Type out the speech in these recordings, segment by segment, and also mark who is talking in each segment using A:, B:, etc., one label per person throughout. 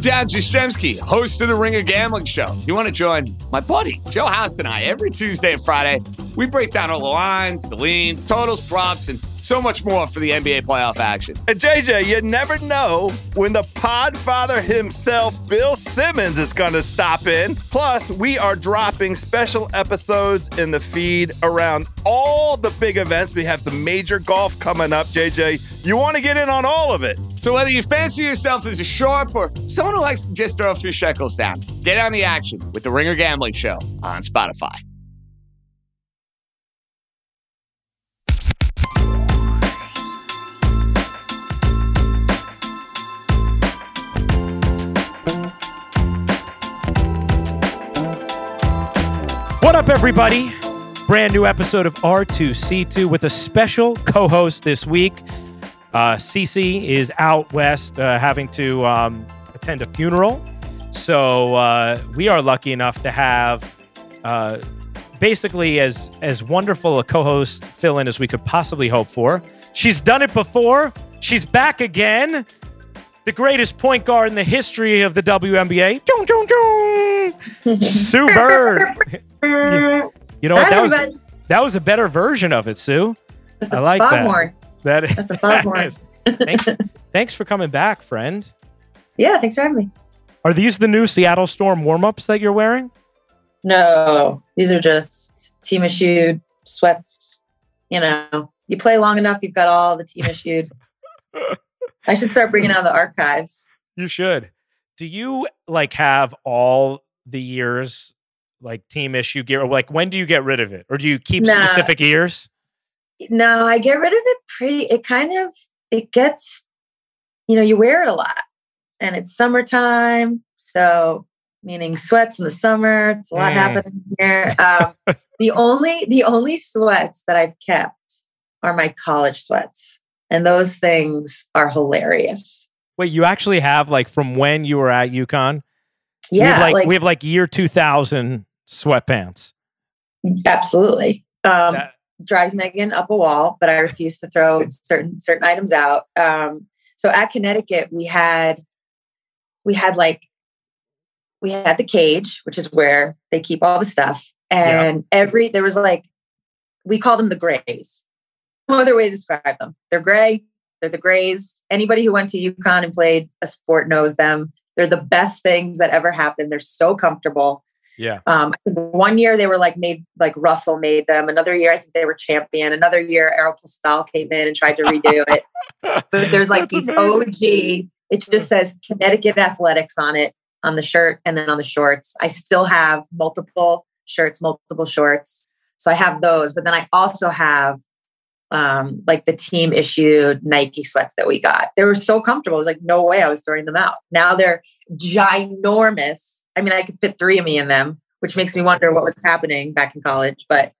A: Dan Jastremski, host of the Ringer Gambling Show. You want to join my buddy Joe House and I every Tuesday and Friday? We break down all the lines, the leans, totals, props, and so much more for the NBA playoff action.
B: And JJ, you never know when the podfather himself, Bill Simmons, is going to stop in. Plus, we are dropping special episodes in the feed around all the big events. We have some major golf coming up, JJ. You want to get in on all of it.
A: So whether you fancy yourself as a sharp or someone who likes to just throw a few shekels down, get on the action with the Ringer Gambling Show on Spotify.
C: What up, everybody? Brand new episode of R2C2 with a special co host this week. Uh, CC is out west uh, having to um, attend a funeral. So uh, we are lucky enough to have uh, basically as, as wonderful a co host fill in as we could possibly hope for. She's done it before, she's back again. The greatest point guard in the history of the WNBA. Chung, chung, chung. Sue Bird. you, you know what? That was that was a better version of it, Sue. I
D: a
C: like that. That is,
D: That's a foghorn.
C: that thanks, thanks for coming back, friend.
D: Yeah, thanks for having me.
C: Are these the new Seattle Storm warm-ups that you're wearing?
D: No, these are just team issued sweats. You know, you play long enough, you've got all the team issued. I should start bringing out the archives.
C: You should. Do you like have all the years like team issue gear? Or like when do you get rid of it? Or do you keep
D: Nah.
C: specific years?
D: No, I get rid of it pretty. It kind of it gets, you know, you wear it a lot, and it's summertime, so meaning sweats in the summer. It's a lot
C: Mm.
D: happening here. Um, the only the only sweats that I've kept are my college sweats, and those things are hilarious.
C: Wait, you actually have like from when you were at UConn? we
D: Yeah,
C: have like,
D: like,
C: we have like year 2000 sweatpants.
D: absolutely. Um,
C: That-
D: drives Megan up a wall, but I refuse to throw certain certain items out. Um, so at Connecticut, we had we had like we had the cage, which is where they keep all the stuff,
C: Yeah.
D: and every there was like we called them the grays. No other way to describe them. They're gray. They're the grays. Anybody who went to UConn and played a sport knows them. They're the best things that ever happened. They're so comfortable.
C: Yeah.
D: Um, one year they were like made like Russell made them. Another year I think they were champion. Another year Aeropostale came in and tried to redo it. But there's like
C: That's
D: these
C: amazing.
D: OG. It just says Connecticut Athletics on it on the shirt and then on the shorts. I still have multiple shirts, multiple shorts. So I have those, but then I also have um, like the team issued Nike sweats that we got. They were so comfortable. I was like, no way I was throwing them out. Now they're ginormous. I mean, I could fit three of me in them, which makes me wonder what was happening back in college. But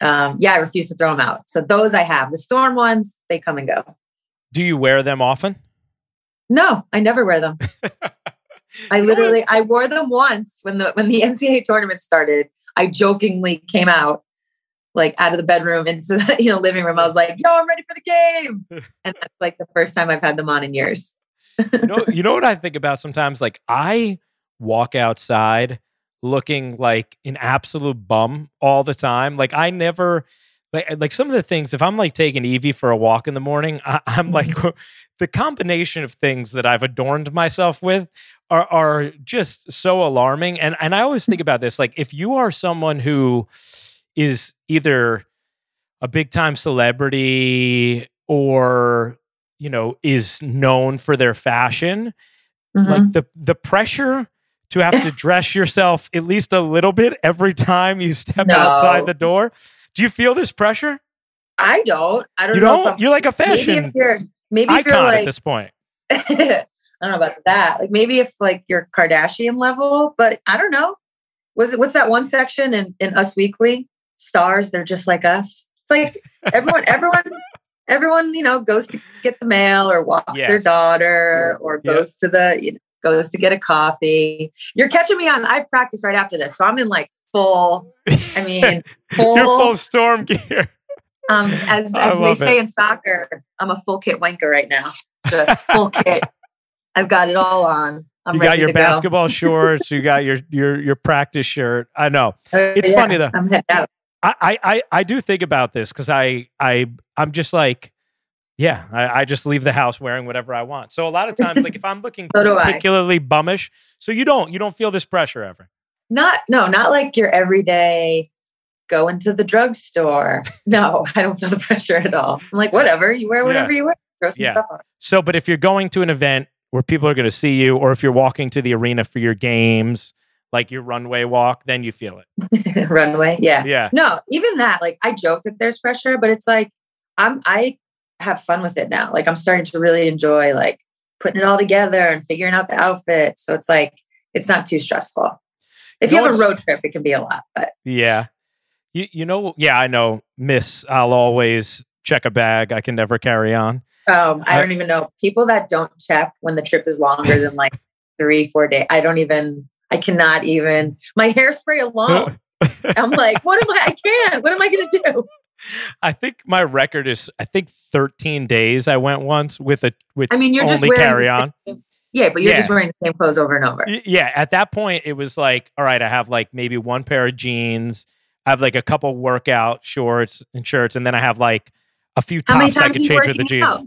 D: um, yeah, I refuse to throw them out. So those I have. The storm ones, they come and go.
C: Do you wear them often?
D: No, I never wear them. I
C: You know what?
D: literally I wore them once when the when the NCAA tournament started. I jokingly came out like out of the bedroom into the you know living room. I was like, "Yo, I'm ready for the game," and that's like the first time I've had them on in years.
C: you know, you know what I think about sometimes? Like I walk outside looking like an absolute bum all the time. Like I never like like some of the things. If I'm like taking Evie for a walk in the morning, I, I'm like the combination of things that I've adorned myself with are are just so alarming. And and I always think about this. Like if you are someone who is either a big time celebrity or you know is known for their fashion
D: Mhm.
C: like the the pressure to have to dress yourself at least a little bit every time you step outside the door do you feel this pressure
D: I don't. I don't
C: you don't you're like a
D: maybe
C: fashion
D: if you're maybe if you're
C: icon at this point
D: I don't know about that. Like maybe if like you're Kardashian level, but I don't know. Was it what's that one section in, in Us Weekly? Stars, they're just like us. It's like everyone, everyone, everyone, you know, goes to get the mail or walks their daughter or goes to the, you know, goes to get a coffee. You're catching me on I've practiced right after this. So I'm in like full, I mean, full,
C: you're full storm gear
D: um, as, as they say
C: it.
D: in soccer, I'm a full kit wanker right now. Just full kit. I've got it all on. I'm
C: you got your
D: to go.
C: basketball shorts. You got your your your practice shirt. I know.
D: Uh,
C: It's funny, though.
D: I'm headed out.
C: I I I, I do think about this because I I I'm just like, yeah, I, I just leave the house wearing whatever I want. So a lot of times, like if I'm looking
D: So
C: particularly bummish, so you don't you don't feel this pressure ever.
D: Not no, not like your everyday going to the drugstore. No, I don't feel the pressure at all. I'm like, whatever, you wear whatever you wear. Throw some
C: Yeah.
D: stuff on.
C: So, but if you're going to an event where people are going to see you, or if you're walking to the arena for your games, like your runway walk, then you feel it.
D: Runway. Yeah.
C: Yeah.
D: No, even that, like I joke that there's pressure, but it's like I'm I have fun with it now. Like I'm starting to really enjoy like putting it all together and figuring out the outfit. So it's like it's not too stressful. If
C: You
D: you
C: know
D: have a road trip, it can be a lot. But
C: Yeah. You you know, yeah, I know, Miss, I'll always check a bag I can never carry on.
D: um, I
C: I-
D: don't even know people that don't check when the trip is longer than like three, four days. I don't even. I cannot even. My hairspray alone. I'm like, what am I? I can't. What am I going to do?
C: I think my record is I think 13 days I went once with a with
D: I mean, you're just
C: only
D: wearing
C: carry on.
D: same- Yeah, but you're
C: Yeah.
D: just wearing the same clothes over and over.
C: Yeah, at that point it was like, all right, I have like maybe one pair of jeans, I have like a couple workout shorts and shirts, and then I have like a few tops I could change with the jeans.
D: out?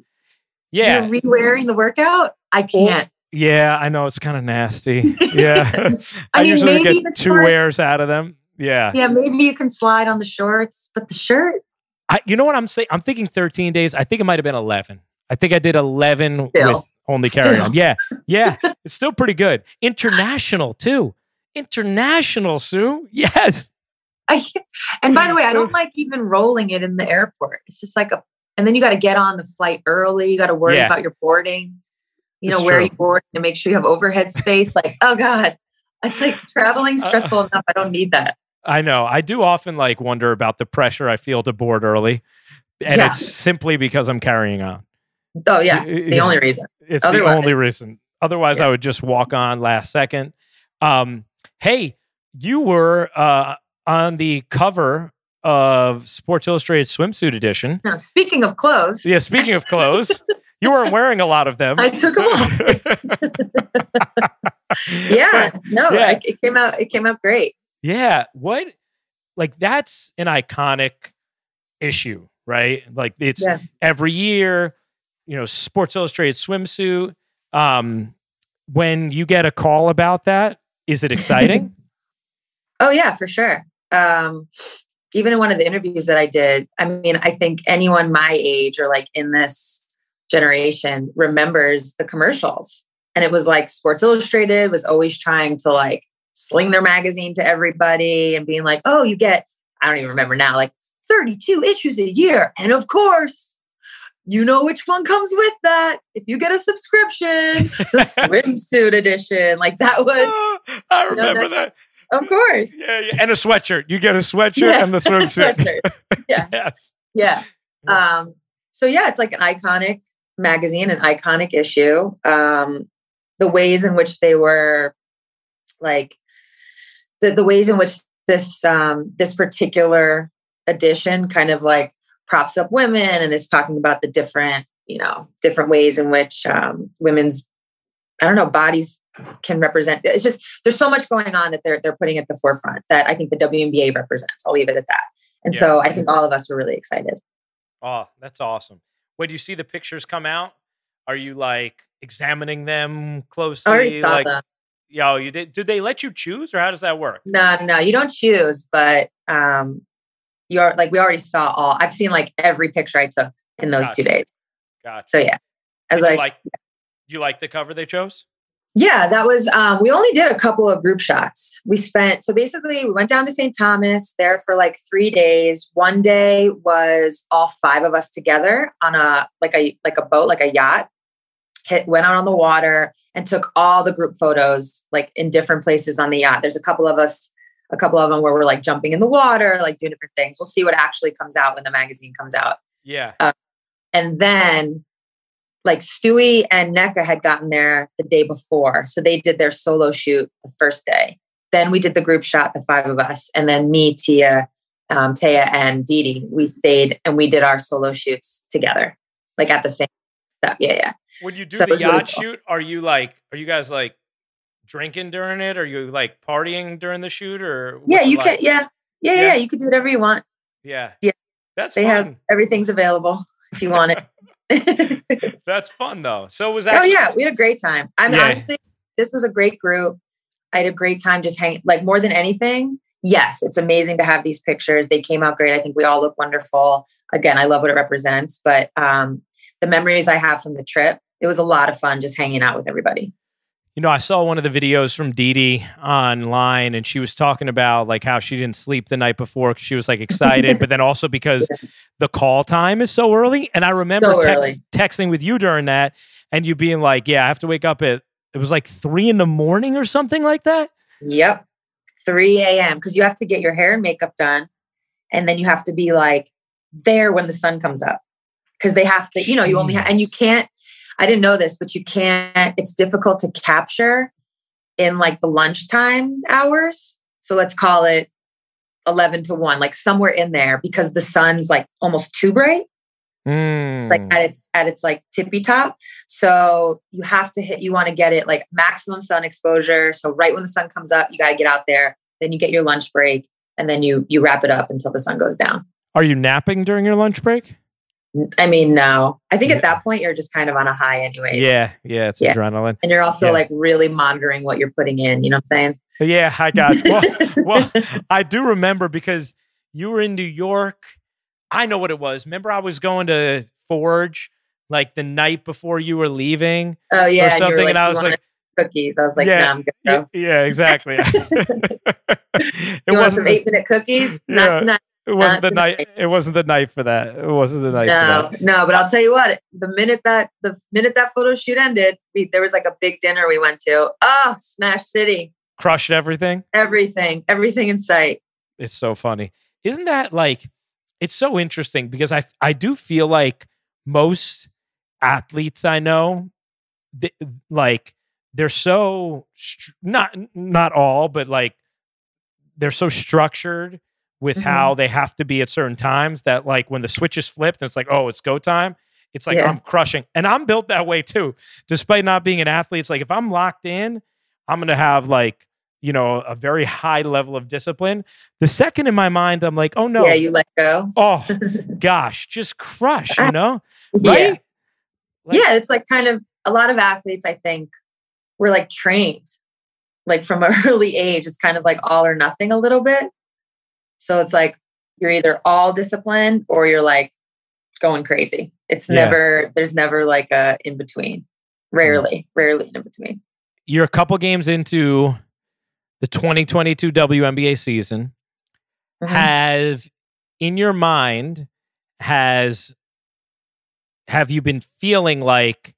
C: Yeah,
D: You're re-wearing the workout. I can't.
C: yeah, I know it's kind of nasty. Yeah, I,
D: I mean,
C: usually
D: maybe
C: get two wears out of them. Yeah,
D: Yeah, maybe you can slide on the shorts, but the shirt.
C: I, you know what I'm saying? I'm thinking 13 days. I think it might have been 11. I think I did 11
D: Still.
C: with only carry
D: Still.
C: on. Yeah, yeah, it's still pretty good. International too. International, Sue. Yes.
D: I, and by the way, I don't like even rolling it in the airport. It's just like a, and then you got to get on the flight early. You got to worry
C: Yeah.
D: about your boarding. You know
C: It's
D: where
C: true.
D: you board to make sure you have overhead space. Like, oh god, it's like traveling
C: Uh,
D: stressful enough. I don't need that.
C: I know. I do often like wonder about the pressure I feel to board early. And
D: Yeah.
C: it's simply because I'm carrying on.
D: Oh yeah, it's the only reason.
C: It's the only reason. Otherwise,
D: Yeah.
C: I would just walk on last second. Um, hey, you were uh, on the cover of Sports Illustrated Swimsuit Edition.
D: Now, speaking of clothes,
C: Yeah, speaking of clothes, you weren't wearing a lot of them.
D: I took them off. Yeah, no,
C: Yeah.
D: it came out. It came out great.
C: Yeah. What? Like, that's an iconic issue, right? Like, it's
D: Yeah.
C: every year, you know, Sports Illustrated swimsuit. Um, when you get a call about that, is it exciting?
D: Oh yeah, for sure. Um, even in one of the interviews that I did, I mean, I think anyone my age or like in this generation remembers the commercials. And it was like Sports Illustrated was always trying to like sling their magazine to everybody and being like, oh, you get, I don't even remember now, like 32 issues a year. And of course, you know which one comes with that. If you get a subscription, the swimsuit edition, like that was,
C: I remember that.
D: of course.
C: Yeah, yeah, and a sweatshirt. You get a sweatshirt
D: Yeah,
C: and the swimsuit.
D: sweatshirt. Yeah.
C: yes.
D: Yeah. Um, so yeah, it's like an iconic magazine, an iconic issue. Um, the ways in which they were like the, the ways in which this um, this particular edition kind of like props up women and is talking about the different, you know, different ways in which um, women's I don't know, bodies can represent it's just there's so much going on that they're they're putting at the forefront that I think the WNBA represents. I'll leave it at that. And
C: Yeah.
D: so I think all of us were really excited.
C: Oh, that's awesome. When you see the pictures come out, are you like examining them closely?
D: I already saw
C: like,
D: them.
C: Yo, you did. Did they let you choose, or how does that work?
D: No, no, you don't choose, but um, you're like we already saw all. I've seen like every picture I took in those
C: Gotcha.
D: two days.
C: Gotcha.
D: So yeah, I was
C: Did you
D: like,
C: like, you like the cover they chose?
D: yeah, that was. Um, we only did a couple of group shots. We spent so basically we went down to St. Thomas there for like three days. One day was all five of us together on a like a like a boat, like a yacht. Hit went out on the water and took all the group photos like in different places on the yacht. There's a couple of us, a couple of them where we're like jumping in the water, like doing different things. We'll see what actually comes out when the magazine comes out.
C: Yeah.
D: And then like Stewie and Nneka had gotten there the day before. So they did their solo shoot the first day. Then we did the group shot, the five of us. And then me, Tia, um, Taya, and Dee, we stayed and we did our solo shoots together, like at the same stuff. Yeah, yeah.
C: When you do
D: So
C: the
D: really
C: yacht
D: cool.
C: shoot, are you like, are you guys like drinking during it? Are you like partying during the shoot or
D: Yeah, you
C: like?
D: can. Yeah. yeah, yeah,
C: Yeah.
D: You can do whatever you want.
C: Yeah.
D: Yeah.
C: That's
D: They
C: fun.
D: have everything's available if you want it.
C: That's fun though. So it was
D: oh
C: actually
D: yeah, we had a great time. I mean,
C: Yeah.
D: honestly, this was a great group. I had a great time just hanging. Like more than anything, yes, it's amazing to have these pictures. They came out great. I think we all look wonderful. Again, I love what it represents. But um, the memories I have from the trip, it was a lot of fun just hanging out with everybody.
C: You know, I saw one of the videos from Dee Dee online, and she was talking about like how she didn't sleep the night before 'cause she was like excited, but then also because the call time is so early. And I remember
D: So
C: text- texting with you during that, and you being like, "Yeah, I have to wake up at it was like three in the morning or something like that."
D: Yep. 3 a.m. because you have to get your hair and makeup done. And then you have to be like there when the sun comes up. Because they have to, you know, you only have, and you can't, I didn't know this, but you can't, it's difficult to capture in like the lunchtime hours. So let's call it 11 to 1, like somewhere in there because the sun's like almost too bright like
C: Mm.
D: at its at its like tippy top so you have to hit you want to get it like maximum sun exposure so right when the sun comes up you got to get out there then you get your lunch break and then you you wrap it up until the sun goes down
C: Are you napping during your lunch break?
D: I mean no i think at that point you're just kind of on a high anyways
C: Yeah, yeah, it's
D: Yeah.
C: adrenaline.
D: and you're also
C: Yeah.
D: like really monitoring what you're putting in you know what i'm saying?
C: Yeah, I got. Well, well, I do remember because you were in New York. I know what it was. Remember, I was going to Forge like the night before you were leaving
D: oh yeah
C: or
D: and you were
C: something, and I was like,
D: cookies i was like
C: Yeah,
D: nah, i'm good
C: yeah, yeah, exactly. it
D: you want some eight minute cookies
C: Yeah.
D: not tonight
C: it wasn't the night. It wasn't the night for that. It wasn't the night
D: no,
C: for that.
D: no, but I'll tell you what. The minute that the minute that photo shoot ended, we, there was like a big dinner we went to. Oh, Smash City!
C: Crushed everything.
D: Everything, everything in sight.
C: It's so funny. Isn't that like it's so interesting because I I do feel like most athletes I know th- like they're so str- not not all but like they're so structured with
D: Mhm.
C: how they have to be at certain times that like when the switch is flipped and it's like oh it's go time it's like
D: Yeah.
C: I'm crushing and I'm built that way too despite not being an athlete it's like if I'm locked in I'm to have like you know a very high level of discipline the second in my mind I'm like oh no
D: Yeah, you let go.
C: oh gosh just crush you know
D: yeah.
C: right Like-
D: yeah, it's like kind of a lot of athletes. I think were like trained, like from an early age. It's kind of like all or nothing a little bit. So it's like you're either all disciplined or you're like going crazy. It's
C: Yeah.
D: never. There's never like a in between. Rarely, rarely an in between.
C: you're a couple games into the 2022 WNBA season.
D: Mhm.
C: Have in your mind has have you been feeling like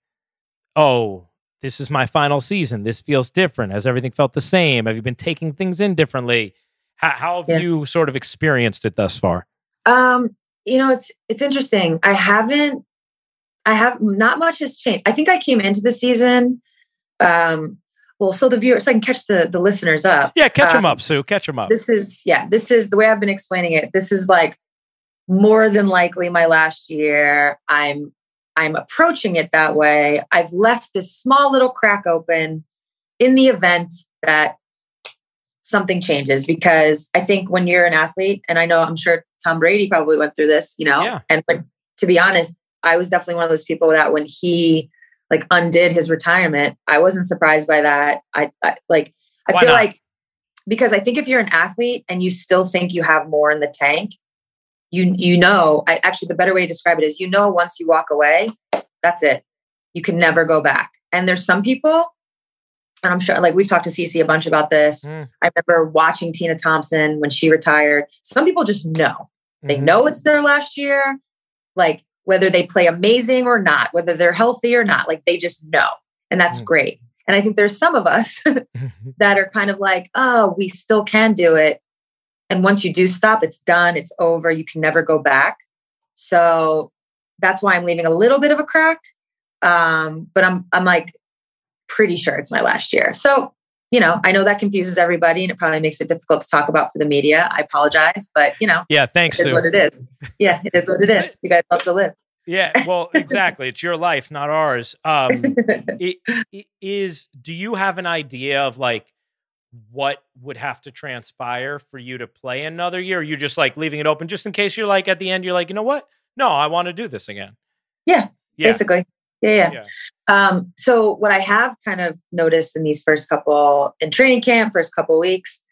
C: oh this is my final season this feels different has everything felt the same have you been taking things in differently how, how have
D: Yeah.
C: you sort of experienced it thus far
D: Um, you know, it's it's interesting. I haven't I have not much has changed. I think I came into the season um well so the viewers so I can catch the the listeners up.
C: yeah catch them
D: Um,
C: up sue catch them up
D: This is yeah, this is the way I've been explaining it. This is like more than likely my last year. I'm I'm approaching it that way. I've left this small little crack open in the event that something changes because I think when you're an athlete, and I know I'm sure Tom Brady probably went through this, you know,
C: Yeah.
D: and but to be honest, I was definitely one of those people that when he like undid his retirement, I wasn't surprised by that. I, I like I
C: Why
D: feel
C: not?
D: like because I think if you're an athlete and you still think you have more in the tank, you you know, I actually the better way to describe it is you know once you walk away, that's it. You can never go back. And there's some people, and I'm sure like we've talked to CC a bunch about this.
C: Mm.
D: I remember watching Tina Thompson when she retired. Some people just know. They
C: Mhm.
D: know it's their last year. Like whether they play amazing or not, whether they're healthy or not, like they just know. And that's
C: Mm.
D: great. And I think there's some of us that are kind of like, oh, we still can do it. And once you do stop, it's done, it's over, you can never go back. So that's why I'm leaving a little bit of a crack. Um, but I'm I'm like pretty sure it's my last year. So, you know, I know that confuses everybody and it probably makes it difficult to talk about for the media. I apologize, but you know,
C: yeah thanks
D: it is
C: sue
D: what it is. Yeah, it is what it is. You guys love to live.
C: Yeah, well, exactly. It's your life, not ours. Um, it, it is. Do you have an idea of like what would have to transpire for you to play another year? Or you're just like leaving it open just in case you're like at the end, you're like, you know what? No, I want to do this again.
D: Yeah,
C: Yeah.
D: basically. Yeah, yeah.
C: Yeah.
D: Um, so what I have kind of noticed in these first couple in training camp, first couple weeks,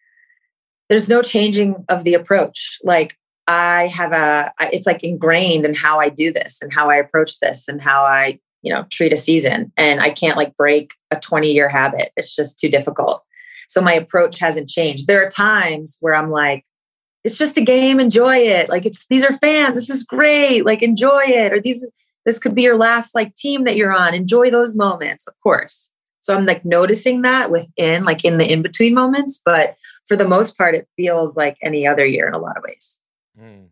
D: there's no changing of the approach. Like I have a, it's like ingrained in how I do this and how I approach this and how I, you know, treat a season. And I can't like break a 20 year habit. It's just too difficult. So my approach hasn't changed. There are times where I'm like, it's just a game, enjoy it. Like it's these are fans. This is great. Like enjoy it. Or these this could be your last like team that you're on. Enjoy those moments, of course. So I'm like noticing that within, like in the in between moments. But for the most part, it feels like any other year in a lot of ways.
C: Mm,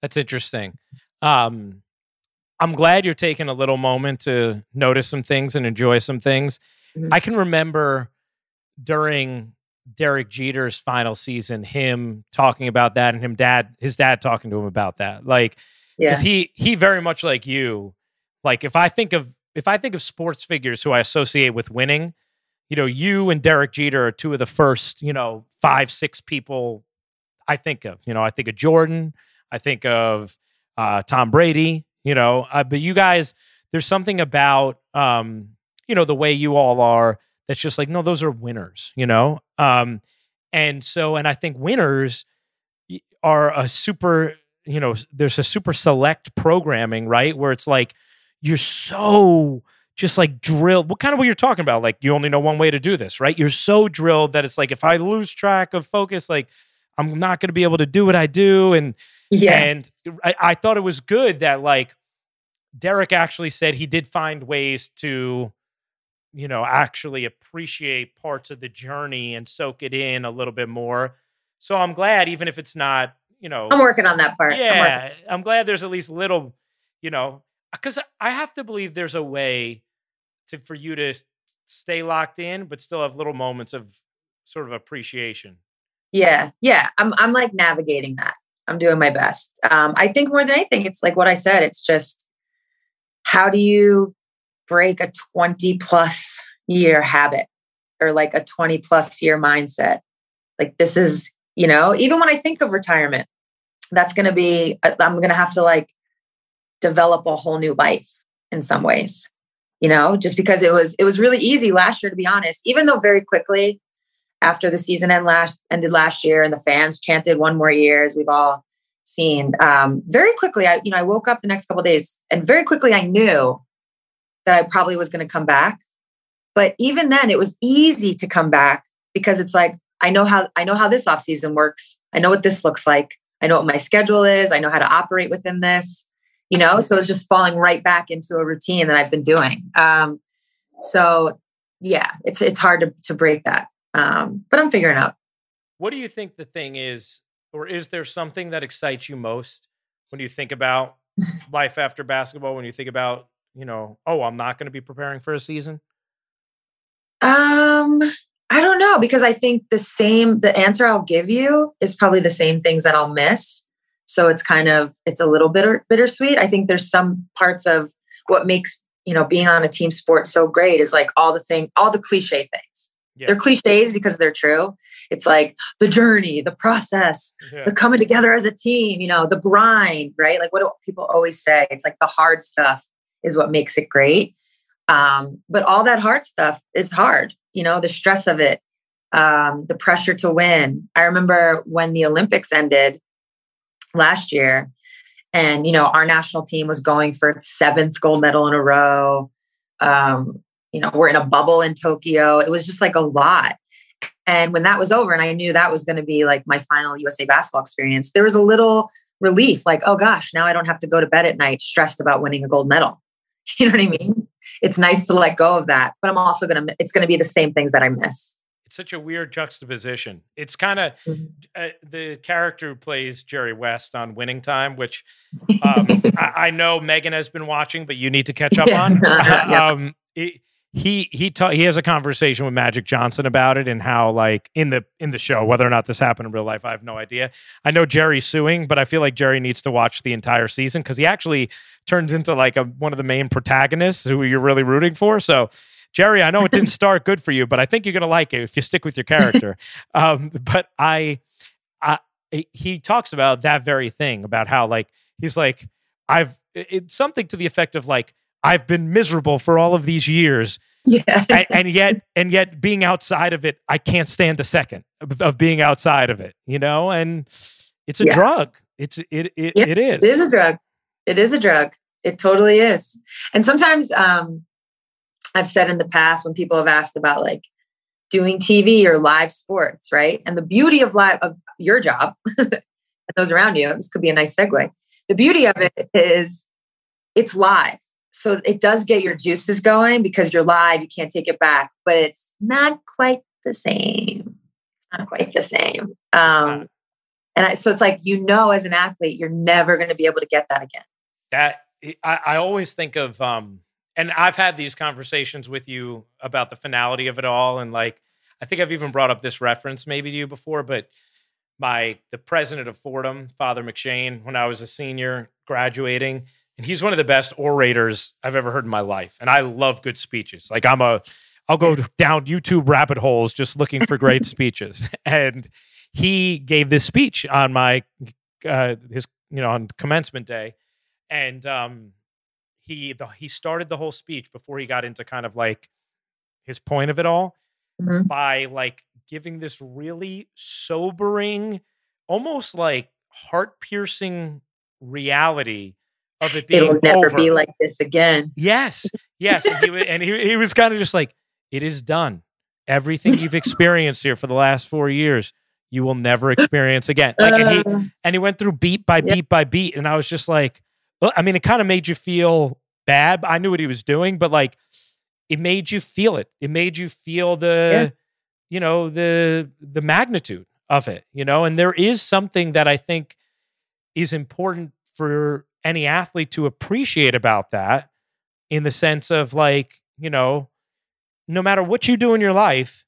C: that's interesting. Um, I'm glad you're taking a little moment to notice some things and enjoy some things.
D: Mhm.
C: I can remember during Derek Jeter's final season, him talking about that and him dad, his dad talking to him about that. Like,
D: Yeah.
C: because he he very much like you. Like if i think of if i think of sports figures who i associate with winning you know you and derek jeter are two of the first you know five six people i think of. You know i think of jordan i think of uh, tom brady you know uh, but you guys there's something about um you know the way you all are that's just like no those are winners you know? Um and so and i think winners are a super you know there's a super select programming right where it's like you're so just like drilled what kind of what you're talking about like you only know one way to do this right you're so drilled that it's like if i lose track of focus like i'm not going to be able to do what i do and
D: yeah.
C: and I, I thought it was good that like Derek actually said he did find ways to, you know, actually appreciate parts of the journey and soak it in a little bit more. So I'm glad, even if it's not, you know,
D: I'm working on that part. I'm
C: yeah, I'm glad there's at least little, you know, because I have to believe there's a way to for you to stay locked in, but still have little moments of sort of appreciation.
D: Yeah, yeah. I'm I'm like navigating that. I'm doing my best. Um, I think more than anything, it's like what I said. It's just how do you break a 20 plus year habit or like a 20 plus year mindset? Like this is, you know, even when I think of retirement, that's going to be. I- I'm going to have to like develop a whole new life in some ways. You know, just because it was it was really easy last year to be honest. Even though very quickly after the season end last ended last year and the fans chanted one more year as we've all seen um, very quickly i you know i woke up the next couple days and very quickly i knew that i probably was going to come back but even then it was easy to come back because it's like i know how i know how this off season works i know what this looks like i know what my schedule is i know how to operate within this you know so it's just falling right back into a routine that i've been doing um, so yeah it's it's hard to, to break that um, but I'm figuring out.
C: What do you think the thing is, or is there something that excites you most when you think about life after basketball? When you think about, you know, oh, I'm not going to be preparing for a season?
D: Um, know because I think the same the answer I'll give you is probably the same things that I'll miss. So it's kind of it's a little bitter bittersweet. I think there's some parts of what makes you know being on a team sport so great is like all the thing all the cliche things.
C: Yeah.
D: They're cliches because they're true. It's like the journey, the process,
C: Yeah.
D: the coming together as a team, you know, the grind, right? Like what do people always say? It's like the hard stuff is what makes it great. Um, but all that hard stuff is hard, you know, the stress of it, um, the pressure to win. I remember when the Olympics ended last year, and you know, our national team was going for its seventh gold medal in a row. Um, you know, we're in a bubble in Tokyo. It was just like a lot. And when that was over, and I knew that was going to be like my final USA basketball experience, there was a little relief like, oh gosh, now I don't have to go to bed at night stressed about winning a gold medal. You know what I mean? It's nice to let go of that, but I'm also going to, it's going to be the same things that I miss.
C: Such a weird juxtaposition. It's kind of
D: Mhm.
C: uh, the character who plays Jerry West on Winning Time, which um, I, I know Megan has been watching, but you need to catch up
D: Yeah.
C: on.
D: Yeah.
C: um, it- he he ta- he has a conversation with Magic Johnson about it and how like in the in the show whether or not this happened in real life I have no idea. I know Jerry's suing, but I feel like Jerry needs to watch the entire season because he actually turns into like a one of the main protagonists who you're really rooting for. So Jerry, I know it didn't start good for you, but I think you're gonna like it if you stick with your character. um, but I, I, he talks about that very thing about how like he's like I've it's something to the effect of like I've been miserable for all of these years.
D: Yeah.
C: and, and, yet, and yet, being outside of it, I can't stand a second of, of being outside of it. You know, and it's a
D: Yeah.
C: drug. It's it it,
D: Yep,
C: it is.
D: It is a drug. It is a drug. It totally is. And sometimes um, I've said in the past when people have asked about like doing TV or live sports, right? And the beauty of live of your job and those around you, this could be a nice segue. The beauty of it is it's live. So it does get your juices going because you're live, you can't take it back, but it's not quite the same. It's not quite the same. Um, and I, so it's like, you know, as an athlete, you're never going to be able to get that again.
C: that I, I always think of um and I've had these conversations with you about the finality of it all and like I think I've even brought up this reference maybe to you before but my the president of Fordham Father McShane when I was a senior graduating and he's one of the best orators I've ever heard in my life and I love good speeches. Like I'm a I'll go down YouTube rabbit holes just looking for great speeches. And he gave this speech on my uh his you know on commencement day and um he the, he started the whole speech before he got into kind of like his point of it all
D: Mhm.
C: by like giving this really sobering almost like heart-piercing reality of it being
D: It'll never
C: over.
D: be like this again.
C: yes yes and he, and he, he was kind of just like it is done everything you've experienced here for the last four years you will never experience again like and he
D: Uh,
C: and he went through beat by
D: Yeah.
C: beat by beat and i was just like i mean it kind of made you feel bad i knew what he was doing but like it made you feel it it made you feel the you know the the magnitude of it you know and there is something that i think is important for any athlete to appreciate about that in the sense of like you know no matter what you do in your life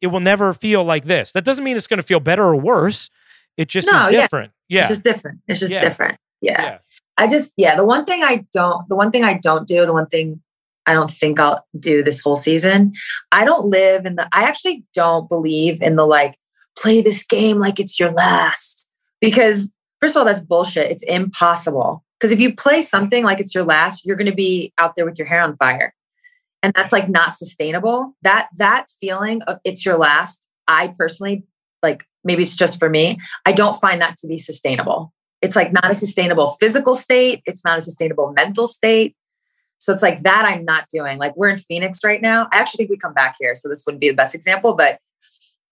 C: it will never feel like this that doesn't mean it's going to feel better or worse it just
D: No,
C: is
D: yeah.
C: different yeah
D: It's just different. It's just
C: Yeah.
D: different. Yeah.
C: yeah
D: I just, yeah, the one thing I don't, the one thing I don't do, the one thing I don't think I'll do this whole season, I don't live in the, I actually don't believe in the like, play this game like it's your last. Because, first of all, that's bullshit. It's impossible. Because if you play something like it's your last, you're going to be out there with your hair on fire. And that's like not sustainable. That, that feeling of it's your last, I personally, like, maybe it's just for me, I don't find that to be sustainable it's like not a sustainable physical state it's not a sustainable mental state. So it's like that i'm not doing. Like we're in phoenix right now. I actually think we come back here so this wouldn't be the best example but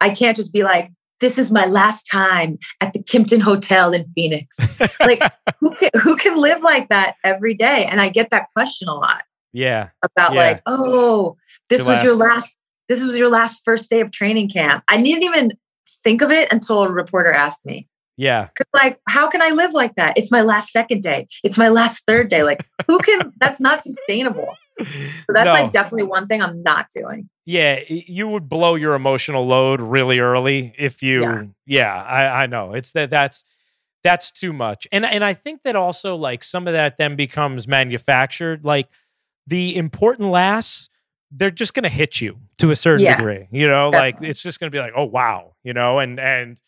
D: i can't just be like this is my last time at the kimpton hotel in phoenix. Like who can who can live like that every day? And i get that question a lot.
C: Yeah.
D: About
C: Yeah.
D: like oh this
C: Your
D: was your
C: last-
D: last this was your last first day of training camp. I didn't even think of it until a reporter asked me
C: yeah
D: Cause like, how can I live like that? It's my last second day. It's my last third day. Like, who can? That's not sustainable. So that's
C: No.
D: like definitely one thing I'm not doing.
C: yeah you would blow your emotional load really early if you yeah,
D: Yeah.
C: I, I know it's that that's that's too much and and i think that also like some of that then becomes manufactured like the important lasts they're just going to hit you to a certain
D: Yeah.
C: degree you know like it's just going to be like oh wow you know and and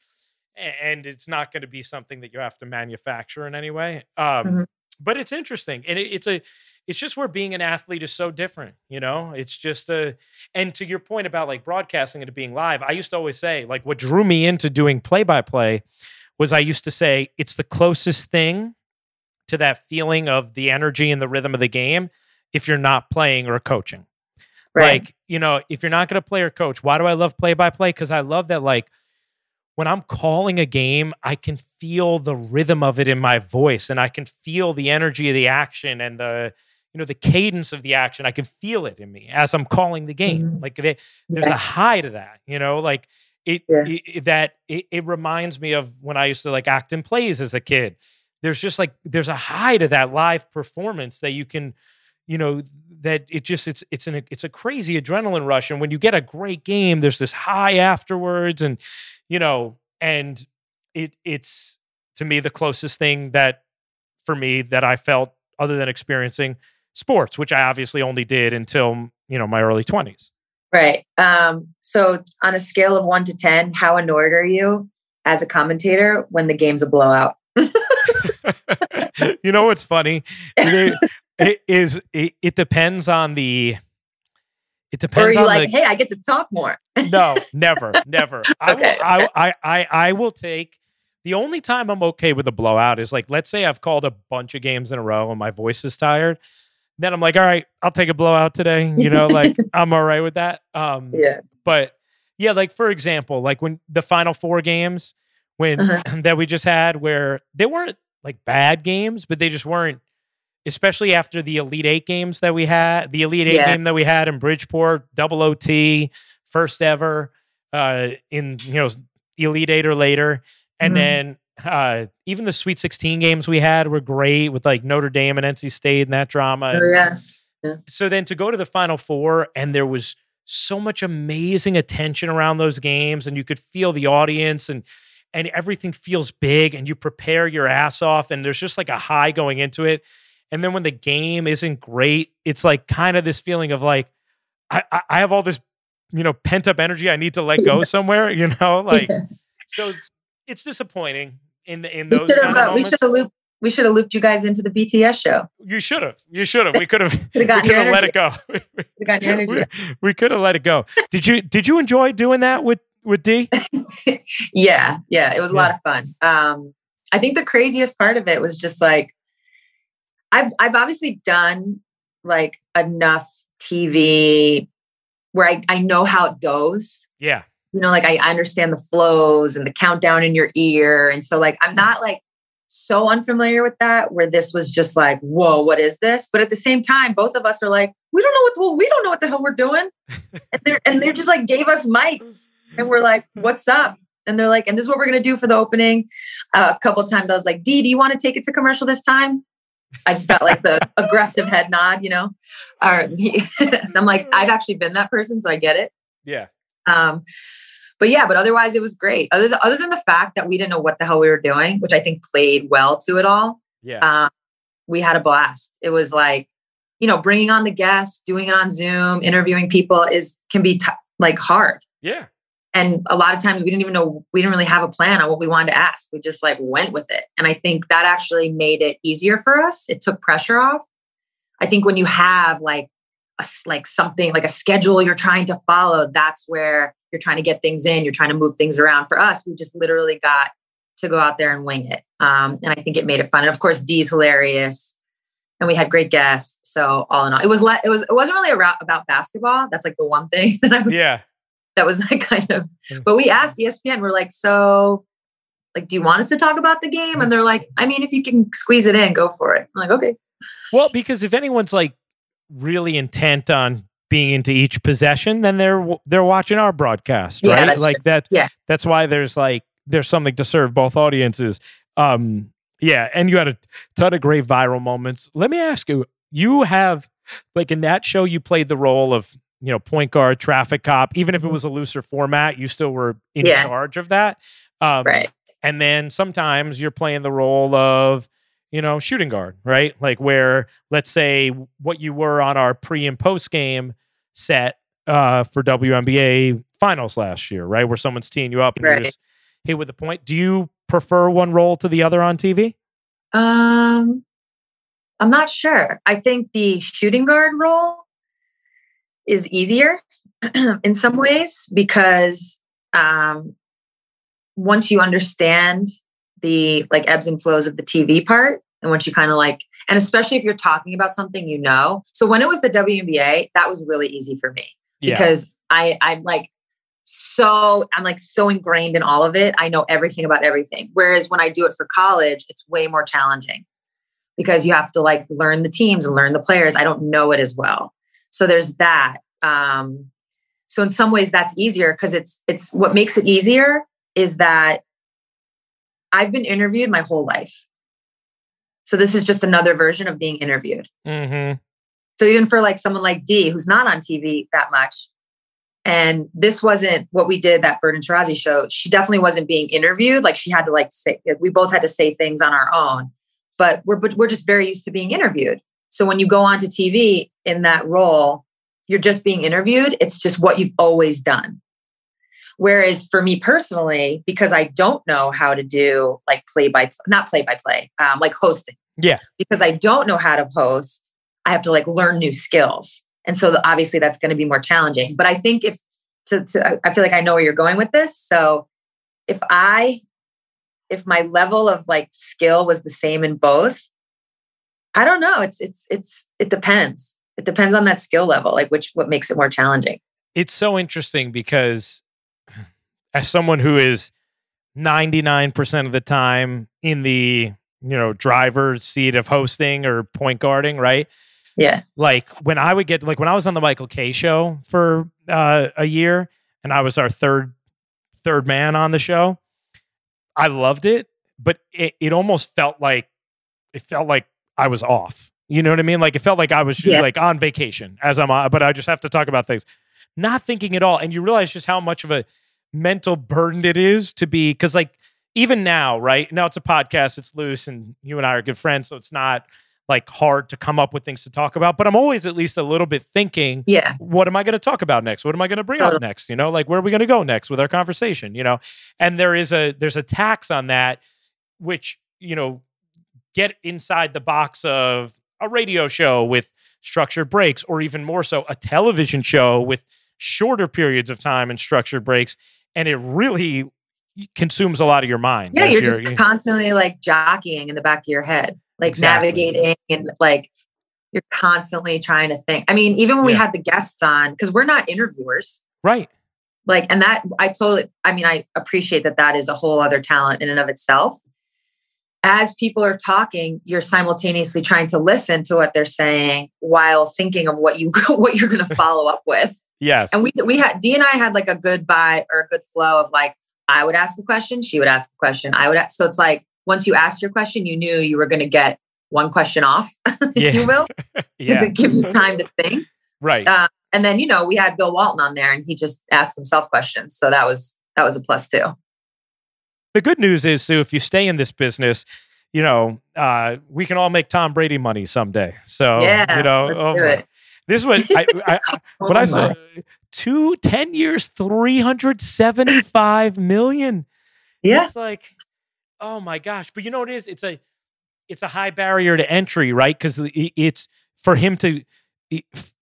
C: and it's not going to be something that you have to manufacture in any way um
D: Mhm.
C: but it's interesting and it, it's a it's just where being an athlete is so different you know it's just a and to your point about like broadcasting and it being live i used to always say like what drew me into doing play by play was i used to say it's the closest thing to that feeling of the energy and the rhythm of the game if you're not playing or coaching
D: Right.
C: like you know if you're not going to play or coach why do i love play by play because i love that like when i'm calling a game i can feel the rhythm of it in my voice and i can feel the energy of the action and the you know the cadence of the action. I can feel it in me as i'm calling the game.
D: Mhm.
C: like they, there's a high to that you know? Like it,
D: Yeah.
C: it- that it, it reminds me of when i used to like act in plays as a kid. There's just like there's a high to that live performance that you can you know that it just it's it's an it's a crazy adrenaline rush and when you get a great game there's this high afterwards and you know and it it's to me the closest thing that for me that I felt other than experiencing sports, which I obviously only did until you know my early twenties.
D: Right. Um, so on a scale of one to ten, how annoyed are you as a commentator when the game's a blowout?
C: you know what's funny? It, it is it, it depends on the it depends
D: or are you
C: on
D: like,
C: the
D: hey, I get to talk more?
C: no, never, never. I,
D: Okay,
C: will, I, I, I, I will take the only time I'm okay with a blowout is like, let's say I've called a bunch of games in a row and my voice is tired. Then I'm like, all right, I'll take a blowout today. You know, like I'm all right with that. Um,
D: yeah.
C: but yeah, like for example, like when the final four games when
D: Uh-huh.
C: that we just had where they weren't like bad games, but they just weren't especially after the Elite Eight games that we had, the Elite Eight
D: Yeah.
C: game that we had in Bridgeport, double OT, first ever uh in you know Elite Eight or later. And
D: Mhm.
C: then uh even the Sweet 16 games we had were great with like Notre Dame and NC State and that drama.
D: Oh, yeah.
C: So then to go to the final four and there was so much amazing attention around those games and you could feel the audience and and everything feels big and you prepare your ass off and there's just like a high going into it. And then when the game isn't great, it's like kind of this feeling of like I I, I have all this you know pent up energy I need to let go somewhere, you know, like
D: Yeah.
C: so it's disappointing in the in those
D: should
C: kind of
D: Uh, we should have looped. We should have looped you guys into the BTS show.
C: You should have. You should have. We could have. we could have let it go.
D: We got your energy.
C: we, we could have let it go. Did you Did you enjoy doing that with with D?
D: yeah, yeah, it was a lot of fun. Um, I think the craziest part of it was just like I've I've obviously done like enough TV where I, I know how it goes.
C: Yeah.
D: You know, like I, I understand the flows and the countdown in your ear. And so like I'm not like so unfamiliar with that where this was just like, whoa, what is this? But at the same time, both of us are like, we don't know what well, we don't know what the hell we're doing. and they're and they're just like gave us mics and we're like, what's up? And they're like, and this is what we're gonna do for the opening. Uh, a couple of times I was like, Dee, do you want to take it to commercial this time? I just got like the aggressive head nod, you know. Or so I'm like, I've actually been that person, so I get it.
C: Yeah.
D: Um, but yeah, but otherwise it was great. Other than, other than the fact that we didn't know what the hell we were doing, which I think played well to it all.
C: Yeah.
D: Um, we had a blast. It was like, you know, bringing on the guests, doing it on Zoom, interviewing people is can be t- like hard.
C: yeah.
D: And a lot of times we didn't even know we didn't really have a plan on what we wanted to ask. We just like went with it. And I think that actually made it easier for us. It took pressure off. I think when you have like a, like something like a schedule you're trying to follow, that's where you're trying to get things in, you're trying to move things around. For us, we just literally got to go out there and wing it. Um, and I think it made it fun. And of course, Dee's hilarious. And we had great guests. So all in all, it was le- it was it wasn't really about, about basketball. That's like the one thing that I would
C: Yeah.
D: That was like kind of but we asked espn we're like so like do you want us to talk about the game and they're like i mean if you can squeeze it in go for it i'm like okay
C: Well, because if anyone's like really intent on being into each possession, then they're they're watching our broadcast,
D: Yeah,
C: right?
D: that's
C: like that.
D: Yeah.
C: That's why there's like there's something to serve both audiences. Um. Yeah, and you had a ton of great viral moments. Let me ask you: You have like in that show, you played the role of you know point guard, traffic cop. Even if it was a looser format, you still were in
D: Yeah.
C: charge of that. Um,
D: right
C: and then sometimes you're playing the role of you know shooting guard right like where let's say what you were on our pre and post game set uh for WNBA finals last year right where someone's teeing you up and
D: Right.
C: you're just hit with the point do you prefer one role to the other on TV
D: um i'm not sure i think the shooting guard role is easier in some ways because um once you understand the like ebbs and flows of the tv part and once you kind of like and especially if you're talking about something you know so when it was the WNBA that was really easy for me
C: yeah
D: because I I'm like so I'm like so ingrained in all of it. I know everything about everything. Whereas when I do it for college, it's way more challenging because you have to like learn the teams and learn the players. I don't know it as well. So there's that. Um, so in some ways that's easier because it's it's what makes it easier is that I've been interviewed my whole life. So this is just another version of being interviewed.
C: mm-hmm.
D: So even for like someone like Dee, who's not on TV that much, and this wasn't what we did that Bird and Taurasi show. She definitely wasn't being interviewed. Like she had to like say, we both had to say things on our own. but we're but we're just very used to being interviewed. So when you go onto TV in that role, you're just being interviewed. It's just what you've always done. Whereas for me personally, because I don't know how to do like play by not play by play, um, like hosting.
C: Yeah.
D: Because I don't know how to host, I have to like learn new skills, and so obviously that's going to be more challenging. But I think if to, to I feel like I know where you're going with this. So if I if my level of like skill was the same in both, I don't know. It's it's it's it depends. It depends on that skill level, like which what makes it more challenging.
C: It's so interesting because as someone who is 99% of the time in the, you know, driver's seat of hosting or point guarding, right?
D: Yeah.
C: Like when I would get like when I was on the Michael Kay show for uh, a year and I was our third third man on the show, I loved it, but it, it almost felt like it felt like I was off. You know what I mean? Like it felt like I was just
D: Yeah.
C: like on vacation as I'm on, but I just have to talk about things. Not thinking at all. And you realize just how much of a mental burden it is to be because like even now, right? Now it's a podcast, it's loose, and you and I are good friends, so it's not like hard to come up with things to talk about. But I'm always at least a little bit thinking,
D: Yeah.
C: what am I going to talk about next? What am I going to bring up next? You know, like where are we going to go next with our conversation? You know, and there is a there's a tax on that, which you know, get inside the box of a radio show with structured breaks, or even more so, a television show with shorter periods of time and structured breaks, and it really consumes a lot of your mind.
D: Yeah,
C: as
D: you're just constantly like jockeying in the back of your head, like
C: Exactly.
D: navigating and like you're constantly trying to think. I mean, even when we had the guests on, because we're not interviewers,
C: right.
D: like, and that I totally, I mean, I appreciate that that is a whole other talent in and of itself. As people are talking, you're simultaneously trying to listen to what they're saying while thinking of what you what you're going to follow up with.
C: Yes.
D: And we we had D and I had like a good vibe or a good flow of like I would ask a question, she would ask a question, I would. a- So it's like once you asked your question, you knew you were going to get one question off, if
C: Yeah.
D: you will,
C: yeah.
D: to give you time to think.
C: Right.
D: Uh, and then you know we had Bill Walton on there, and he just asked himself questions, so that was that was a plus too.
C: The good news is, Sue, if you stay in this business, you know, uh, we can all make Tom Brady money someday. So,
D: yeah,
C: you know,
D: let's
C: oh
D: do it.
C: this one, I, I, I-
D: Oh
C: what I saw, two, 10 years, 375 million.
D: Yeah,
C: It's like, oh my gosh. But you know what it is? It's a, it's a high barrier to entry, right? Because it's for him to,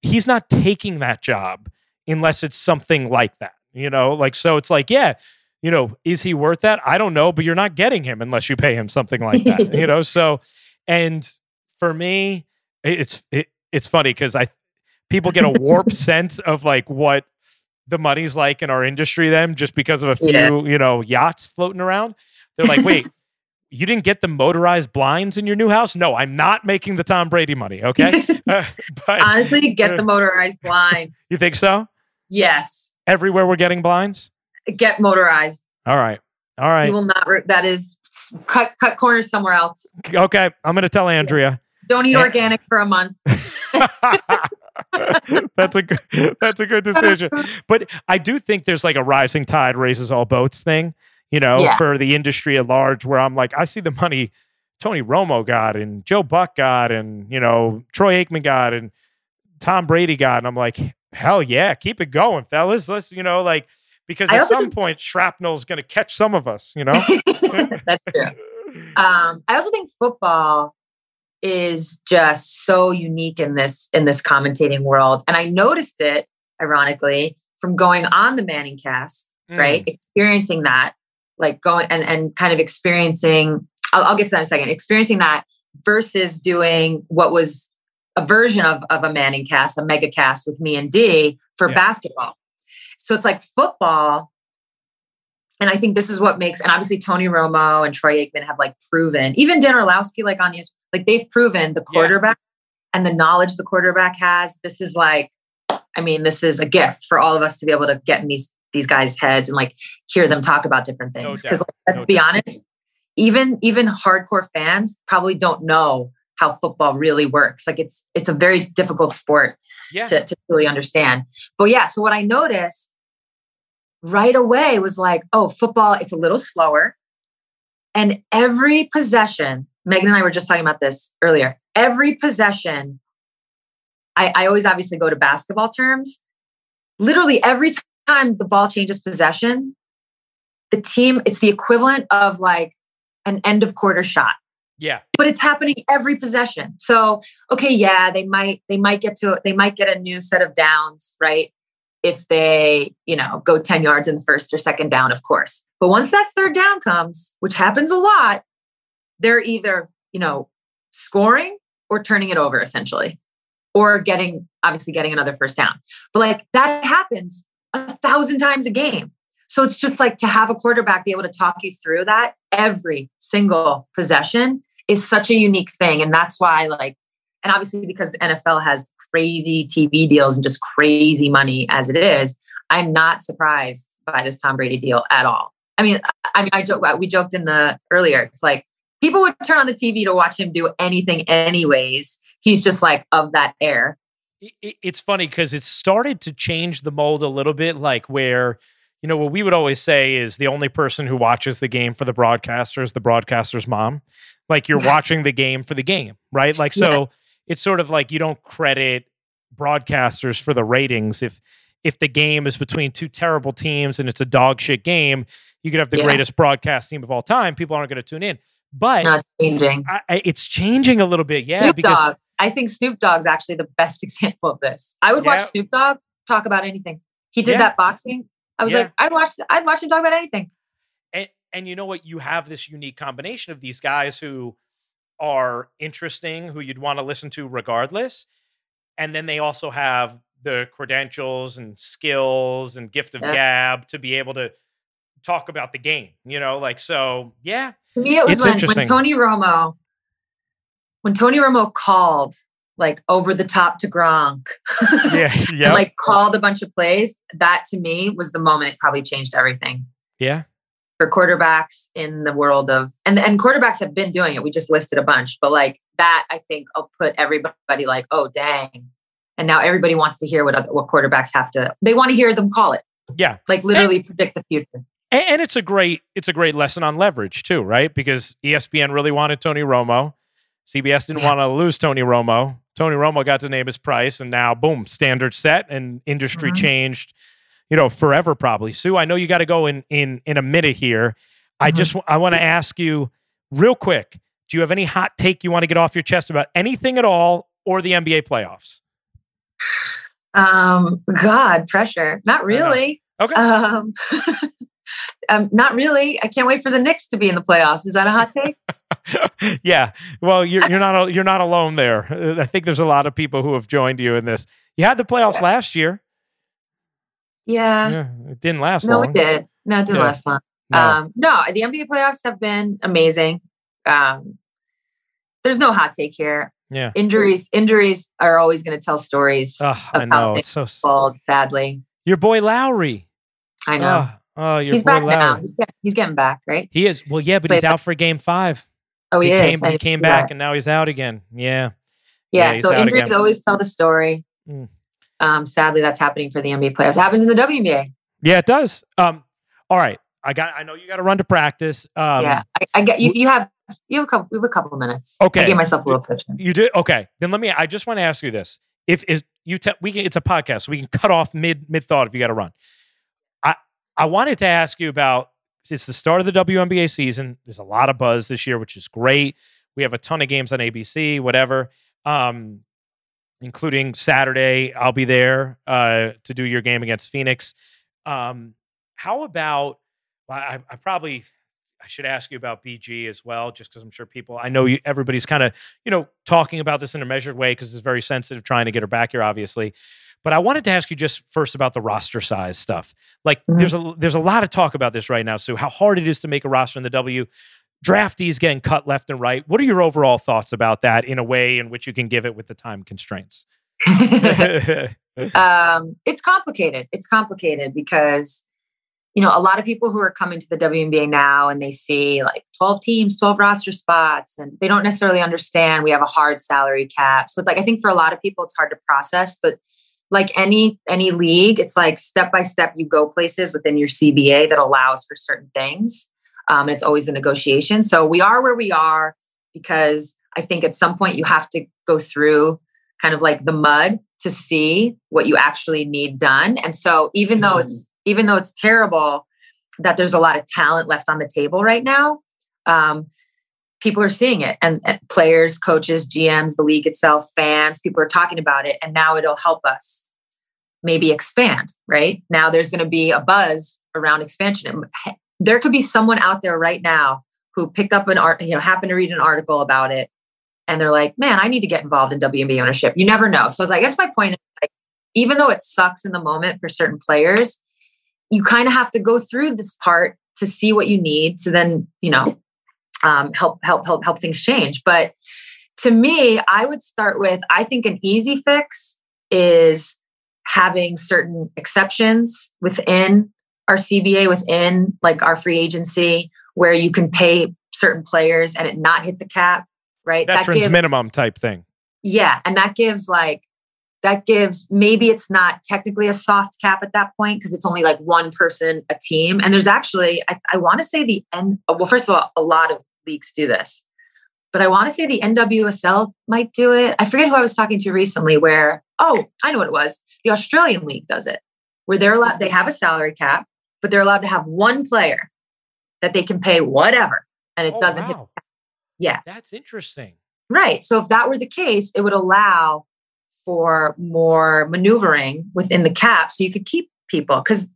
C: he's not taking that job unless it's something like that, you know? Like, so it's like, yeah, you know, is he worth that? I don't know, but you're not getting him unless you pay him something like that, you know? So, and for me, it's, it, it's funny because I, people get a warped sense of like what the money's like in our industry then just because of a few,
D: Yeah.
C: you know, yachts floating around. They're like, wait, you didn't get the motorized blinds in your new house? No, I'm not making the Tom Brady money. Okay. Uh, but
D: honestly, get the motorized blinds.
C: you think so?
D: Yes,
C: Everywhere we're getting blinds?
D: Get motorized.
C: All right. All right.
D: You will not. Re- that is cut cut corners somewhere else.
C: Okay. I'm going to tell Andrea.
D: Don't eat
C: Yeah.
D: organic for a month.
C: that's a good, that's a good decision. But I do think there's like a rising tide raises all boats thing, you know,
D: Yeah.
C: for the industry at large. Where I'm like, I see the money Tony Romo got and Joe Buck got and you know Troy Aikman got and Tom Brady got, and I'm like, hell yeah, keep it going, fellas. Let's you know like because
D: I
C: at some
D: think-
C: point shrapnel's going to catch some of us, you know.
D: That's true. Um, I also think football is just so unique in this in this commentating world, and I noticed it ironically from going on the Manning Cast,
C: Mm.
D: right? Experiencing that, like going and and kind of experiencing. I'll, I'll get to that in a second. Experiencing that versus doing what was a version of of a Manning Cast, a mega cast with me and D for
C: Yeah.
D: basketball. So it's like football and I think this is what makes, and obviously Tony Romo and Troy Aikman have like proven, even Dan Orlovsky, like on yes, like they've proven the
C: Yeah.
D: quarterback and the knowledge the quarterback has. This is like, I mean, this is a gift for all of us to be able to get in these these guys' heads and like hear them talk about different
C: No
D: things. Because let's
C: No
D: be
C: doubt.
D: honest, even even hardcore fans probably don't know how football really works. Like it's it's a very difficult sport
C: Yeah.
D: to, to really understand. But yeah, so what I noticed right away was like, oh, football, it's a little slower. And every possession Megan and I were just talking about this earlier. Every possession, I, I always obviously go to basketball terms. Literally every time the ball changes possession, the team, it's the equivalent of like an end of quarter shot.
C: Yeah.
D: But it's happening every possession. So, okay, yeah, they might they might get to they might get a new set of downs, right? If they, you know, go 10 yards in the first or second down, of course. But once that third down comes, which happens a lot, they're either, you know, scoring or turning it over essentially. Or getting obviously getting another first down. But like that happens a thousand times a game. So it's just like to have a quarterback be able to talk you through that every single possession is such a unique thing. And that's why, like, and obviously because NFL has crazy TV deals and just crazy money as it is, I'm not surprised by this Tom Brady deal at all. I mean, I mean, I joke. We joked in the earlier. It's like people would turn on the TV to watch him do anything, anyways. He's just like of that air.
C: It's funny because it started to change the mold a little bit, like where you know, what we would always say is the only person who watches the game for the broadcaster is the broadcaster's mom. Like you're watching the game for the game, right? Like, so yeah. it's sort of like you don't credit broadcasters for the ratings. If, if the game is between two terrible teams and it's a dog shit game, you could have the yeah. greatest broadcast team of all time. People aren't going to tune in. But
D: no, it's changing.
C: I, I, it's changing a little bit, yeah.
D: Snoop
C: because
D: Dogg. I think Snoop Dogg's actually the best example of this. I would yeah. watch Snoop Dogg talk about anything. He did that boxing. I was yeah. like, I'd watch, I'd watch him talk about anything.
C: And and you know what? You have this unique combination of these guys who are interesting, who you'd want to listen to regardless, and then they also have the credentials and skills and gift of yeah. gab to be able to talk about the game. You know, like so. Yeah.
D: To me, it was when, when Tony Romo, when Tony Romo called like over the top to Gronk.
C: yeah, yeah.
D: and like called a bunch of plays. That to me was the moment it probably changed everything.
C: Yeah.
D: For quarterbacks in the world of and and quarterbacks have been doing it. We just listed a bunch, but like that, I think I'll put everybody like, oh dang. And now everybody wants to hear what other, what quarterbacks have to. They want to hear them call it.
C: Yeah,
D: like literally and, predict the future.
C: And, and it's a great it's a great lesson on leverage too, right? Because ESPN really wanted Tony Romo. CBS didn't yeah. want to lose Tony Romo. Tony Romo got to name his price, and now boom, standard set and industry mm-hmm. changed. You know, forever probably. Sue, I know you got to go in in in a minute here. Mm-hmm. I just I want to ask you real quick. Do you have any hot take you want to get off your chest about anything at all or the NBA playoffs?
D: Um, God, pressure. Not really.
C: Okay.
D: Um, um, not really. I can't wait for the Knicks to be in the playoffs. Is that a hot take?
C: yeah. Well, you're you're not you're not alone there. I think there's a lot of people who have joined you in this. You had the playoffs yeah. last year.
D: Yeah.
C: yeah. It didn't last
D: no,
C: long.
D: No, it did. No, it didn't yeah. last long. No. Um, no, the NBA playoffs have been amazing. Um, there's no hot take here.
C: Yeah.
D: Injuries, injuries are always going to tell stories.
C: Oh, I know. It's so
D: sad. Sadly.
C: Your boy Lowry.
D: I know.
C: Oh, oh your
D: he's
C: boy
D: back
C: Lowry.
D: now. He's, get, he's getting back, right?
C: He is. Well, yeah, but he's out for game five.
D: Oh, he,
C: he
D: is.
C: Came, he came back and now he's out again. Yeah.
D: Yeah. yeah so injuries again. always tell the story. Mm. Um, sadly, that's happening for the NBA players. It happens in the WNBA.
C: Yeah, it does. Um, all right. I got. I know you got to run to practice. Um,
D: yeah, I, I, get you. You have you have a couple. We have a couple of minutes.
C: Okay.
D: I gave myself a little pitch.
C: You did okay. Then let me. I just want to ask you this: If is you te- we can. It's a podcast, so we can cut off mid mid thought if you got to run. I I wanted to ask you about. It's the start of the WNBA season. There's a lot of buzz this year, which is great. We have a ton of games on ABC, whatever. Um, including Saturday, I'll be there uh, to do your game against Phoenix. Um, how about? I, I probably I should ask you about BG as well, just because I'm sure people. I know you, everybody's kind of you know talking about this in a measured way because it's very sensitive, trying to get her back here, obviously. But I wanted to ask you just first about the roster size stuff. Like, mm-hmm. there's a there's a lot of talk about this right now. So how hard it is to make a roster in the W draftees getting cut left and right. What are your overall thoughts about that in a way in which you can give it with the time constraints?
D: um, it's complicated. It's complicated because, you know, a lot of people who are coming to the WNBA now and they see like 12 teams, 12 roster spots, and they don't necessarily understand we have a hard salary cap. So it's like, I think for a lot of people, it's hard to process, but like any any league it's like step by step you go places within your cba that allows for certain things um, it's always a negotiation. So we are where we are. because I think at some point you have to go through kind of like the mud to see what you actually need done. And so even though it's even though it's terrible that there's a lot of talent left on the table right now, um, people are seeing it and, and, players coaches gms the league itself fans people are talking about it and now it'll help us maybe expand right now there's going to be a buzz around expansion there could be someone out there right now who picked up an art you know happened to read an article about it and they're like man i need to get involved in WNBA ownership you never know so i guess my point is like even though it sucks in the moment for certain players you kind of have to go through this part to see what you need to then you know um, help help help help things change. But to me, I would start with I think an easy fix is having certain exceptions within our CBA, within like our free agency, where you can pay certain players and it not hit the cap, right?
C: Veterans that gives, minimum type thing.
D: Yeah, and that gives like that gives maybe it's not technically a soft cap at that point because it's only like one person a team and there's actually i, I want to say the end well first of all a lot of leagues do this. But I want to say the NWSL might do it. I forget who I was talking to recently where, oh, I know what it was. The Australian League does it, where they're allowed, they have a salary cap, but they're allowed to have one player that they can pay whatever. And it oh, doesn't wow. hit. Yeah.
C: That's interesting.
D: Right. So if that were the case, it would allow for more maneuvering within the cap so you could keep people because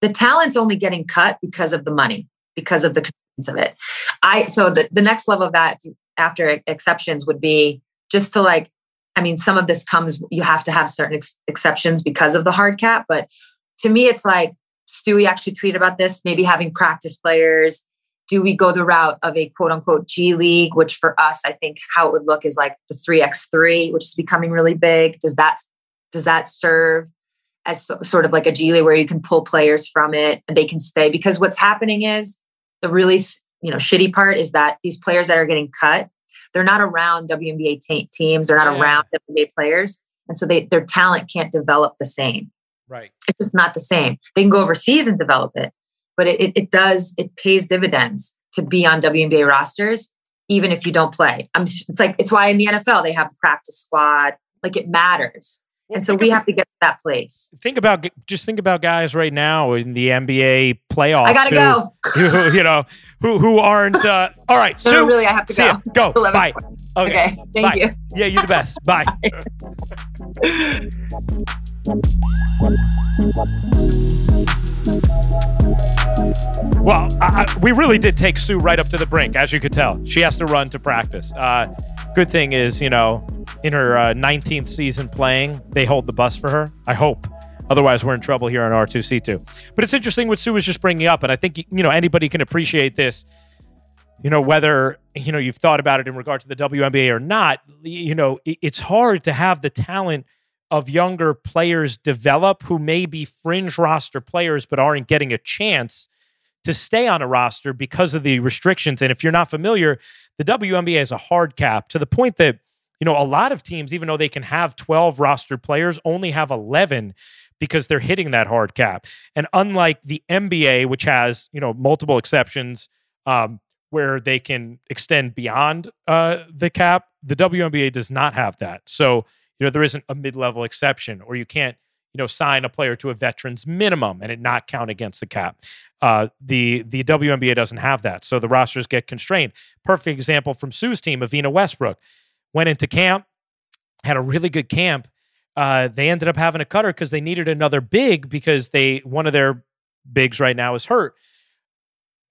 D: the talent's only getting cut because of the money, because of the constraints of it. I so the, the next level of that after exceptions would be just to like, I mean, some of this comes, you have to have certain ex- exceptions because of the hard cap. But to me, it's like Stewie actually tweeted about this, maybe having practice players. Do we go the route of a quote unquote G League, which for us, I think how it would look is like the 3x3, which is becoming really big. Does that does that serve as sort of like a G League where you can pull players from it and they can stay? Because what's happening is the really you know shitty part is that these players that are getting cut they're not around WNBA t- teams they're not yeah. around WNBA players and so they their talent can't develop the same
C: right.
D: It's just not the same. They can go overseas and develop it but it, it, it does it pays dividends to be on WNBA rosters even if you don't play. I'm it's like it's why in the NFL they have the practice squad. Like it matters and so we have to get to that place.
C: Think about just think about guys right now in the NBA playoffs. I
D: gotta who, go.
C: Who, you know who who aren't. Uh, all right,
D: so no, really, I have to go.
C: Go. Bye.
D: Okay. okay. Thank Bye. you.
C: Yeah, you're the best. Bye. well, I, I, we really did take Sue right up to the brink, as you could tell. She has to run to practice. Uh, good thing is, you know, in her uh, 19th season playing, they hold the bus for her. I hope. Otherwise, we're in trouble here on R2C2. But it's interesting what Sue was just bringing up, and I think you know anybody can appreciate this. You know whether you know you've thought about it in regard to the WNBA or not. You know it's hard to have the talent of younger players develop who may be fringe roster players but aren't getting a chance to stay on a roster because of the restrictions. And if you're not familiar, the WNBA is a hard cap to the point that you know, a lot of teams, even though they can have 12 roster players, only have 11 because they're hitting that hard cap. And unlike the NBA, which has, you know, multiple exceptions um, where they can extend beyond uh, the cap, the WNBA does not have that. So, you know, there isn't a mid level exception, or you can't, you know, sign a player to a veteran's minimum and it not count against the cap. Uh, the the WNBA doesn't have that, so the rosters get constrained. Perfect example from Sue's team, Evina Westbrook went into camp, had a really good camp. Uh, they ended up having a cutter because they needed another big because they one of their bigs right now is hurt.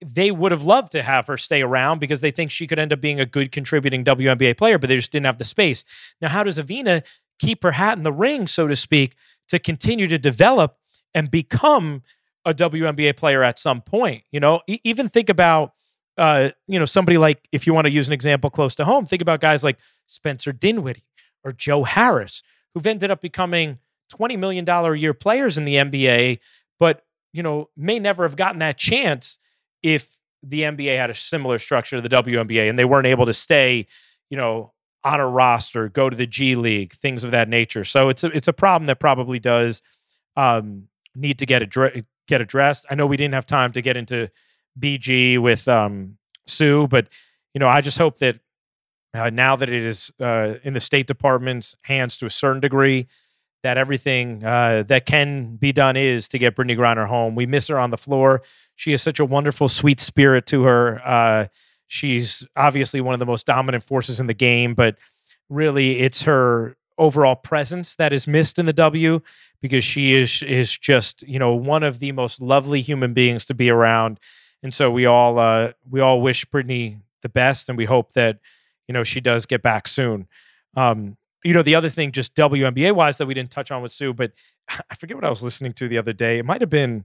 C: They would have loved to have her stay around because they think she could end up being a good contributing WNBA player, but they just didn't have the space. Now, how does Evina keep her hat in the ring, so to speak, to continue to develop and become a WNBA player at some point? You know, e- even think about uh, you know, somebody like, if you want to use an example close to home, think about guys like Spencer Dinwiddie or Joe Harris, who've ended up becoming $20 million a year players in the NBA, but, you know, may never have gotten that chance if the NBA had a similar structure to the WNBA and they weren't able to stay, you know, on a roster, go to the G League, things of that nature. So it's a, it's a problem that probably does um, need to get addre- get addressed. I know we didn't have time to get into BG with um, Sue, but you know, I just hope that uh, now that it is uh, in the State Department's hands to a certain degree, that everything uh, that can be done is to get Brittney Griner home. We miss her on the floor. She has such a wonderful, sweet spirit to her. Uh, she's obviously one of the most dominant forces in the game, but really, it's her overall presence that is missed in the W because she is is just you know one of the most lovely human beings to be around, and so we all uh, we all wish Brittney the best, and we hope that you know she does get back soon. Um, you know, the other thing, just WNBA wise, that we didn't touch on with Sue, but I forget what I was listening to the other day. It might have been,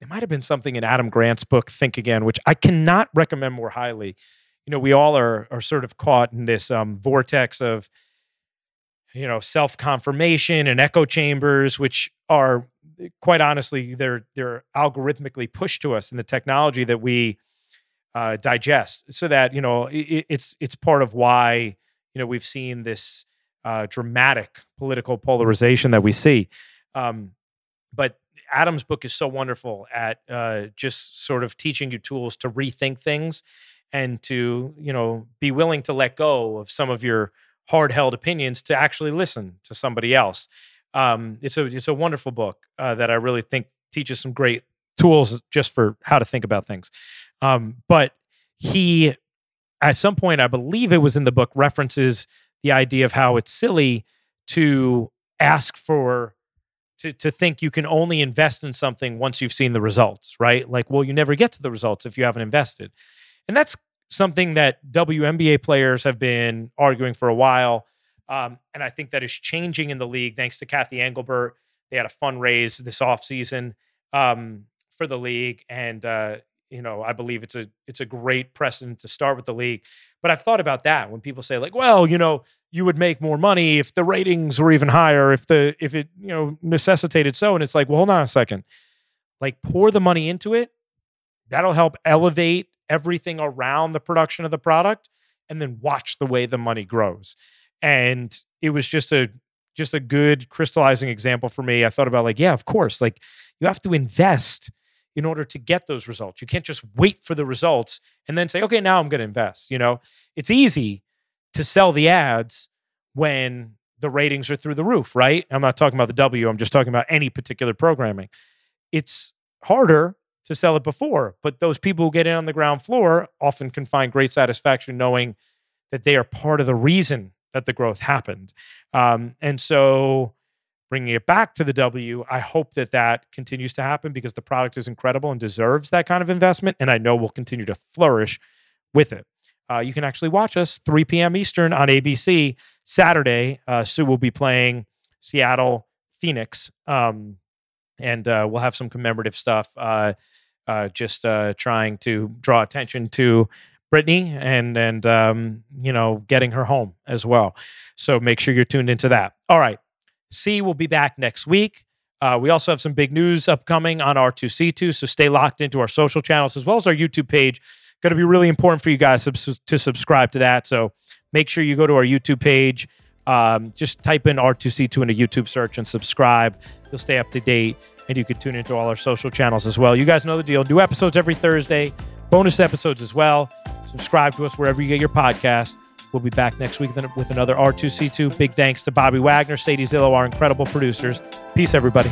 C: it might have been something in Adam Grant's book, Think Again, which I cannot recommend more highly. You know, we all are are sort of caught in this um, vortex of, you know, self confirmation and echo chambers, which are quite honestly they're they're algorithmically pushed to us in the technology that we uh, digest, so that you know it, it's it's part of why you know we've seen this uh, dramatic political polarization that we see. Um, but Adam's book is so wonderful at uh, just sort of teaching you tools to rethink things and to you know be willing to let go of some of your hard held opinions to actually listen to somebody else. Um, it's a it's a wonderful book uh, that I really think teaches some great tools just for how to think about things. Um, but he at some point, I believe it was in the book, references the idea of how it's silly to ask for to to think you can only invest in something once you've seen the results, right? Like, well, you never get to the results if you haven't invested. And that's something that WNBA players have been arguing for a while. Um, and I think that is changing in the league thanks to Cathy Engelbert. They had a fundraise this offseason um, for the league. And uh, you know, I believe it's a it's a great precedent to start with the league. But I've thought about that when people say like, well, you know, you would make more money if the ratings were even higher, if the if it you know necessitated so, and it's like, well, hold on a second, like pour the money into it. That'll help elevate everything around the production of the product, and then watch the way the money grows. And it was just a just a good crystallizing example for me. I thought about like, yeah, of course, like you have to invest in order to get those results. You can't just wait for the results and then say, okay, now I'm going to invest. You know, it's easy to sell the ads when the ratings are through the roof, right? I'm not talking about the W, I'm just talking about any particular programming. It's harder to sell it before, but those people who get in on the ground floor often can find great satisfaction knowing that they are part of the reason that the growth happened. Um, and so bringing it back to the W. I hope that that continues to happen because the product is incredible and deserves that kind of investment. And I know we'll continue to flourish with it. Uh, you can actually watch us 3 p.m. Eastern on ABC Saturday. Uh, Sue will be playing Seattle Phoenix, um, and uh, we'll have some commemorative stuff. Uh, uh, just uh, trying to draw attention to Brittney and and um, you know getting her home as well. So make sure you're tuned into that. All right. C will be back next week. Uh, we also have some big news upcoming on R2C2, so stay locked into our social channels as well as our YouTube page. Going to be really important for you guys to, to, subscribe to that. So make sure you go to our YouTube page. Um, just type in R2C2 in a YouTube search and subscribe. You'll stay up to date and you can tune into all our social channels as well. You guys know the deal. New episodes every Thursday, bonus episodes as well. Subscribe to us wherever you get your podcast. We'll be back next week with another R2C2. Big thanks to Bobby Wagner, Sadye Zillo, our incredible producers. Peace, everybody.